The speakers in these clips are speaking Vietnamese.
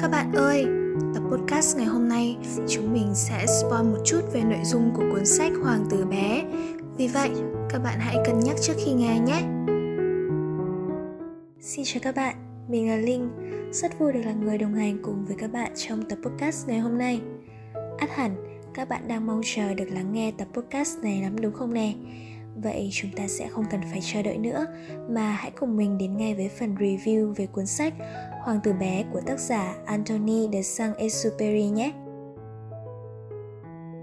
các bạn ơi, tập podcast ngày hôm nay chúng mình sẽ spoil một chút về nội dung của cuốn sách Hoàng tử bé. Vì vậy, các bạn hãy cân nhắc trước khi nghe nhé. Xin chào các bạn, mình là Linh, rất vui được là người đồng hành cùng với các bạn trong tập podcast ngày hôm nay. Át hẳn, các bạn đang mong chờ được lắng nghe tập podcast này lắm đúng không nè? Vậy chúng ta sẽ không cần phải chờ đợi nữa mà hãy cùng mình đến ngay với phần review về cuốn sách Hoàng tử bé của tác giả Anthony de Saint-Exupéry nhé.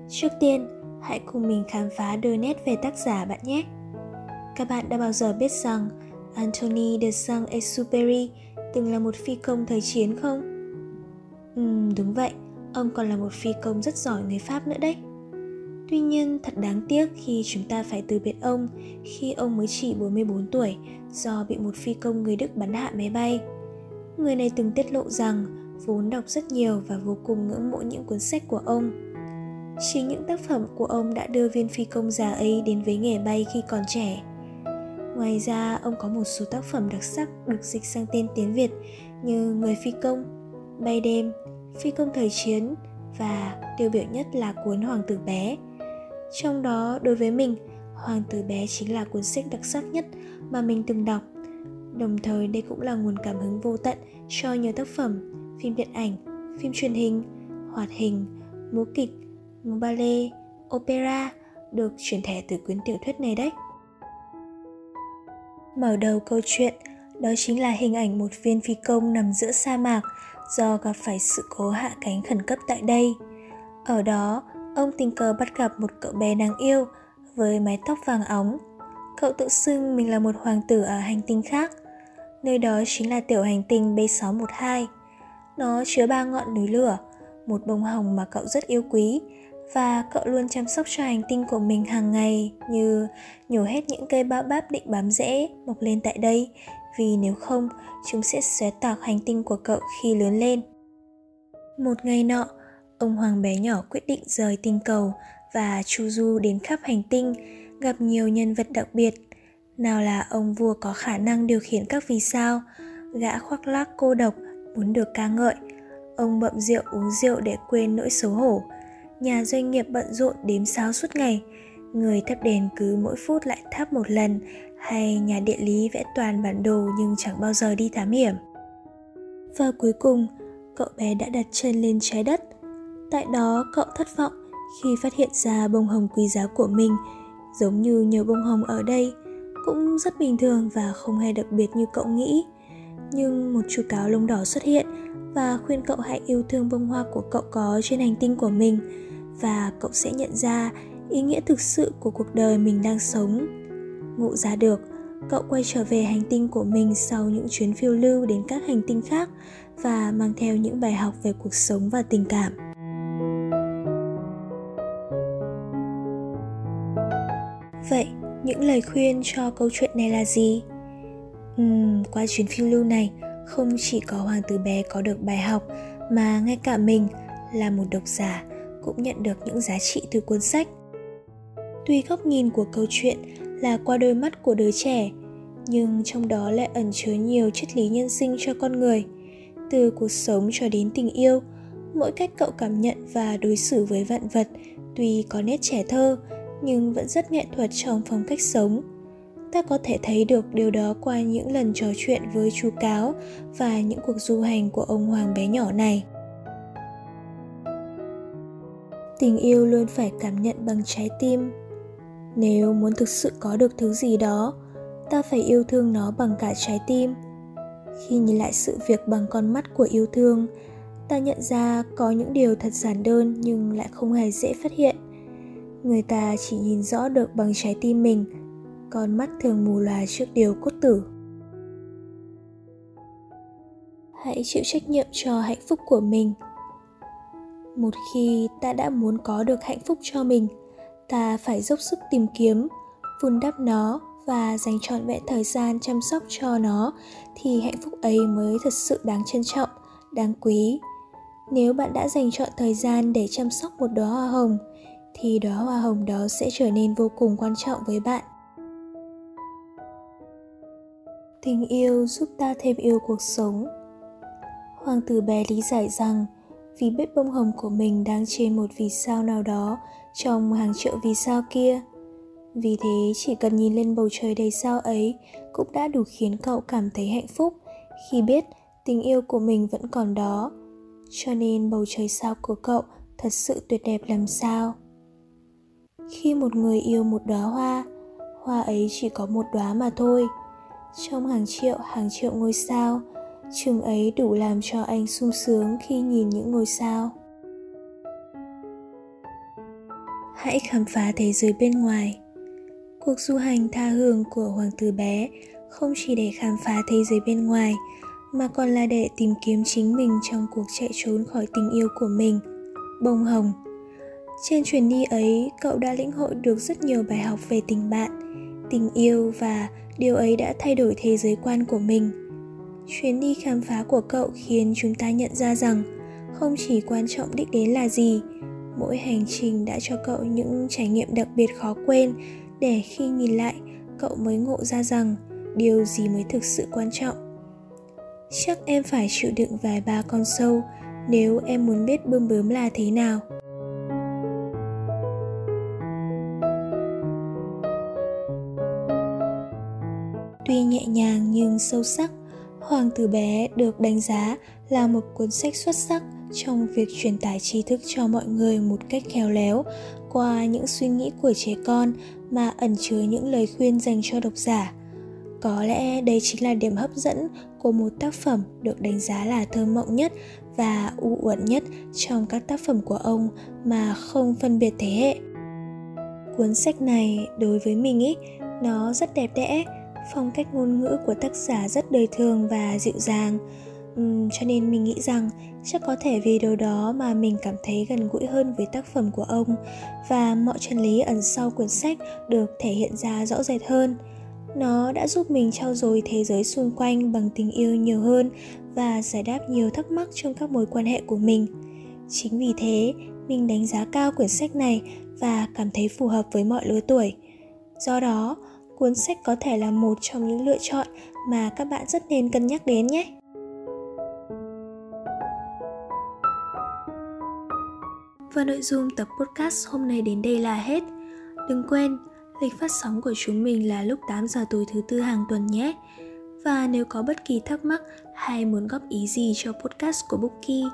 Trước tiên, hãy cùng mình khám phá đôi nét về tác giả bạn nhé. Các bạn đã bao giờ biết rằng Anthony de Saint-Exupéry từng là một phi công thời chiến không? Ừm, đúng vậy, ông còn là một phi công rất giỏi người Pháp nữa đấy. Tuy nhiên thật đáng tiếc khi chúng ta phải từ biệt ông khi ông mới chỉ 44 tuổi do bị một phi công người Đức bắn hạ máy bay. Người này từng tiết lộ rằng vốn đọc rất nhiều và vô cùng ngưỡng mộ những cuốn sách của ông. Chính những tác phẩm của ông đã đưa viên phi công già ấy đến với nghề bay khi còn trẻ. Ngoài ra, ông có một số tác phẩm đặc sắc được dịch sang tên tiếng Việt như Người phi công, Bay đêm, Phi công thời chiến và tiêu biểu nhất là cuốn Hoàng tử bé trong đó đối với mình, Hoàng tử bé chính là cuốn sách đặc sắc nhất mà mình từng đọc. Đồng thời đây cũng là nguồn cảm hứng vô tận cho nhiều tác phẩm, phim điện ảnh, phim truyền hình, hoạt hình, múa kịch, múa ballet, opera được truyền thể từ cuốn tiểu thuyết này đấy. Mở đầu câu chuyện đó chính là hình ảnh một viên phi công nằm giữa sa mạc do gặp phải sự cố hạ cánh khẩn cấp tại đây. Ở đó, ông tình cờ bắt gặp một cậu bé đáng yêu với mái tóc vàng óng. Cậu tự xưng mình là một hoàng tử ở hành tinh khác. Nơi đó chính là tiểu hành tinh B612. Nó chứa ba ngọn núi lửa, một bông hồng mà cậu rất yêu quý và cậu luôn chăm sóc cho hành tinh của mình hàng ngày như nhổ hết những cây bao báp định bám rễ mọc lên tại đây vì nếu không chúng sẽ xóa tạc hành tinh của cậu khi lớn lên. Một ngày nọ, ông hoàng bé nhỏ quyết định rời tinh cầu và chu du đến khắp hành tinh gặp nhiều nhân vật đặc biệt nào là ông vua có khả năng điều khiển các vì sao? Gã khoác lác cô độc, muốn được ca ngợi. Ông bậm rượu uống rượu để quên nỗi xấu hổ. Nhà doanh nghiệp bận rộn đếm sáo suốt ngày. Người thắp đèn cứ mỗi phút lại thắp một lần, hay nhà địa lý vẽ toàn bản đồ nhưng chẳng bao giờ đi thám hiểm. Và cuối cùng, cậu bé đã đặt chân lên trái đất. Tại đó, cậu thất vọng khi phát hiện ra bông hồng quý giá của mình, giống như nhiều bông hồng ở đây cũng rất bình thường và không hề đặc biệt như cậu nghĩ. Nhưng một chú cáo lông đỏ xuất hiện và khuyên cậu hãy yêu thương bông hoa của cậu có trên hành tinh của mình và cậu sẽ nhận ra ý nghĩa thực sự của cuộc đời mình đang sống. Ngộ ra được cậu quay trở về hành tinh của mình sau những chuyến phiêu lưu đến các hành tinh khác và mang theo những bài học về cuộc sống và tình cảm. Vậy, những lời khuyên cho câu chuyện này là gì? Uhm, qua chuyến phiêu lưu này, không chỉ có hoàng tử bé có được bài học mà ngay cả mình là một độc giả cũng nhận được những giá trị từ cuốn sách. Tuy góc nhìn của câu chuyện là qua đôi mắt của đứa trẻ, nhưng trong đó lại ẩn chứa nhiều triết lý nhân sinh cho con người, từ cuộc sống cho đến tình yêu, mỗi cách cậu cảm nhận và đối xử với vạn vật tuy có nét trẻ thơ nhưng vẫn rất nghệ thuật trong phong cách sống. Ta có thể thấy được điều đó qua những lần trò chuyện với chú cáo và những cuộc du hành của ông hoàng bé nhỏ này. Tình yêu luôn phải cảm nhận bằng trái tim. Nếu muốn thực sự có được thứ gì đó, ta phải yêu thương nó bằng cả trái tim. Khi nhìn lại sự việc bằng con mắt của yêu thương, ta nhận ra có những điều thật giản đơn nhưng lại không hề dễ phát hiện người ta chỉ nhìn rõ được bằng trái tim mình, con mắt thường mù lòa trước điều cốt tử. Hãy chịu trách nhiệm cho hạnh phúc của mình. Một khi ta đã muốn có được hạnh phúc cho mình, ta phải dốc sức tìm kiếm, vun đắp nó và dành trọn vẹn thời gian chăm sóc cho nó thì hạnh phúc ấy mới thật sự đáng trân trọng, đáng quý. Nếu bạn đã dành trọn thời gian để chăm sóc một đóa hoa hồng thì đóa hoa hồng đó sẽ trở nên vô cùng quan trọng với bạn. Tình yêu giúp ta thêm yêu cuộc sống. Hoàng tử bé lý giải rằng, vì biết bông hồng của mình đang trên một vì sao nào đó trong hàng triệu vì sao kia. Vì thế, chỉ cần nhìn lên bầu trời đầy sao ấy cũng đã đủ khiến cậu cảm thấy hạnh phúc khi biết tình yêu của mình vẫn còn đó. Cho nên bầu trời sao của cậu thật sự tuyệt đẹp làm sao? Khi một người yêu một đóa hoa hoa ấy chỉ có một đóa mà thôi. Trong hàng triệu hàng triệu ngôi sao, chừng ấy đủ làm cho anh sung sướng khi nhìn những ngôi sao. Hãy khám phá thế giới bên ngoài. Cuộc du hành tha hương của hoàng tử bé không chỉ để khám phá thế giới bên ngoài, mà còn là để tìm kiếm chính mình trong cuộc chạy trốn khỏi tình yêu của mình. Bông hồng trên chuyến đi ấy, cậu đã lĩnh hội được rất nhiều bài học về tình bạn, tình yêu và điều ấy đã thay đổi thế giới quan của mình. Chuyến đi khám phá của cậu khiến chúng ta nhận ra rằng không chỉ quan trọng đích đến là gì, mỗi hành trình đã cho cậu những trải nghiệm đặc biệt khó quên để khi nhìn lại, cậu mới ngộ ra rằng điều gì mới thực sự quan trọng. Chắc em phải chịu đựng vài ba con sâu nếu em muốn biết bươm bướm là thế nào. Tuy nhẹ nhàng nhưng sâu sắc. Hoàng tử bé được đánh giá là một cuốn sách xuất sắc trong việc truyền tải tri thức cho mọi người một cách khéo léo, qua những suy nghĩ của trẻ con mà ẩn chứa những lời khuyên dành cho độc giả. Có lẽ đây chính là điểm hấp dẫn của một tác phẩm được đánh giá là thơ mộng nhất và u uẩn nhất trong các tác phẩm của ông mà không phân biệt thế hệ. Cuốn sách này đối với mình ý, nó rất đẹp đẽ phong cách ngôn ngữ của tác giả rất đời thường và dịu dàng. Uhm, cho nên mình nghĩ rằng chắc có thể vì điều đó mà mình cảm thấy gần gũi hơn với tác phẩm của ông và mọi chân lý ẩn sau cuốn sách được thể hiện ra rõ rệt hơn. Nó đã giúp mình trau dồi thế giới xung quanh bằng tình yêu nhiều hơn và giải đáp nhiều thắc mắc trong các mối quan hệ của mình. Chính vì thế mình đánh giá cao quyển sách này và cảm thấy phù hợp với mọi lứa tuổi. Do đó cuốn sách có thể là một trong những lựa chọn mà các bạn rất nên cân nhắc đến nhé Và nội dung tập podcast hôm nay đến đây là hết. Đừng quên, lịch phát sóng của chúng mình là lúc 8 giờ tối thứ tư hàng tuần nhé. Và nếu có bất kỳ thắc mắc hay muốn góp ý gì cho podcast của Bookie,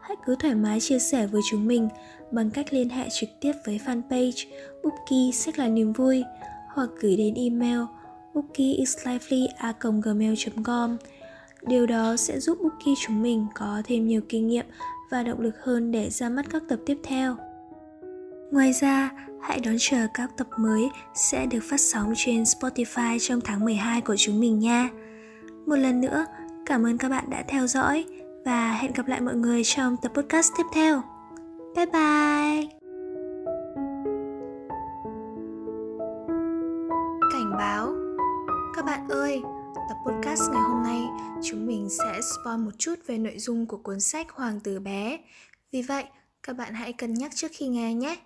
hãy cứ thoải mái chia sẻ với chúng mình bằng cách liên hệ trực tiếp với fanpage Bookie sách là niềm vui hoặc gửi đến email bookieisLively.gmail.com Điều đó sẽ giúp Bookie chúng mình có thêm nhiều kinh nghiệm và động lực hơn để ra mắt các tập tiếp theo. Ngoài ra, hãy đón chờ các tập mới sẽ được phát sóng trên Spotify trong tháng 12 của chúng mình nha. Một lần nữa, cảm ơn các bạn đã theo dõi và hẹn gặp lại mọi người trong tập podcast tiếp theo. Bye bye! Các ơi, tập podcast ngày hôm nay chúng mình sẽ spoil một chút về nội dung của cuốn sách Hoàng tử bé. Vì vậy, các bạn hãy cân nhắc trước khi nghe nhé.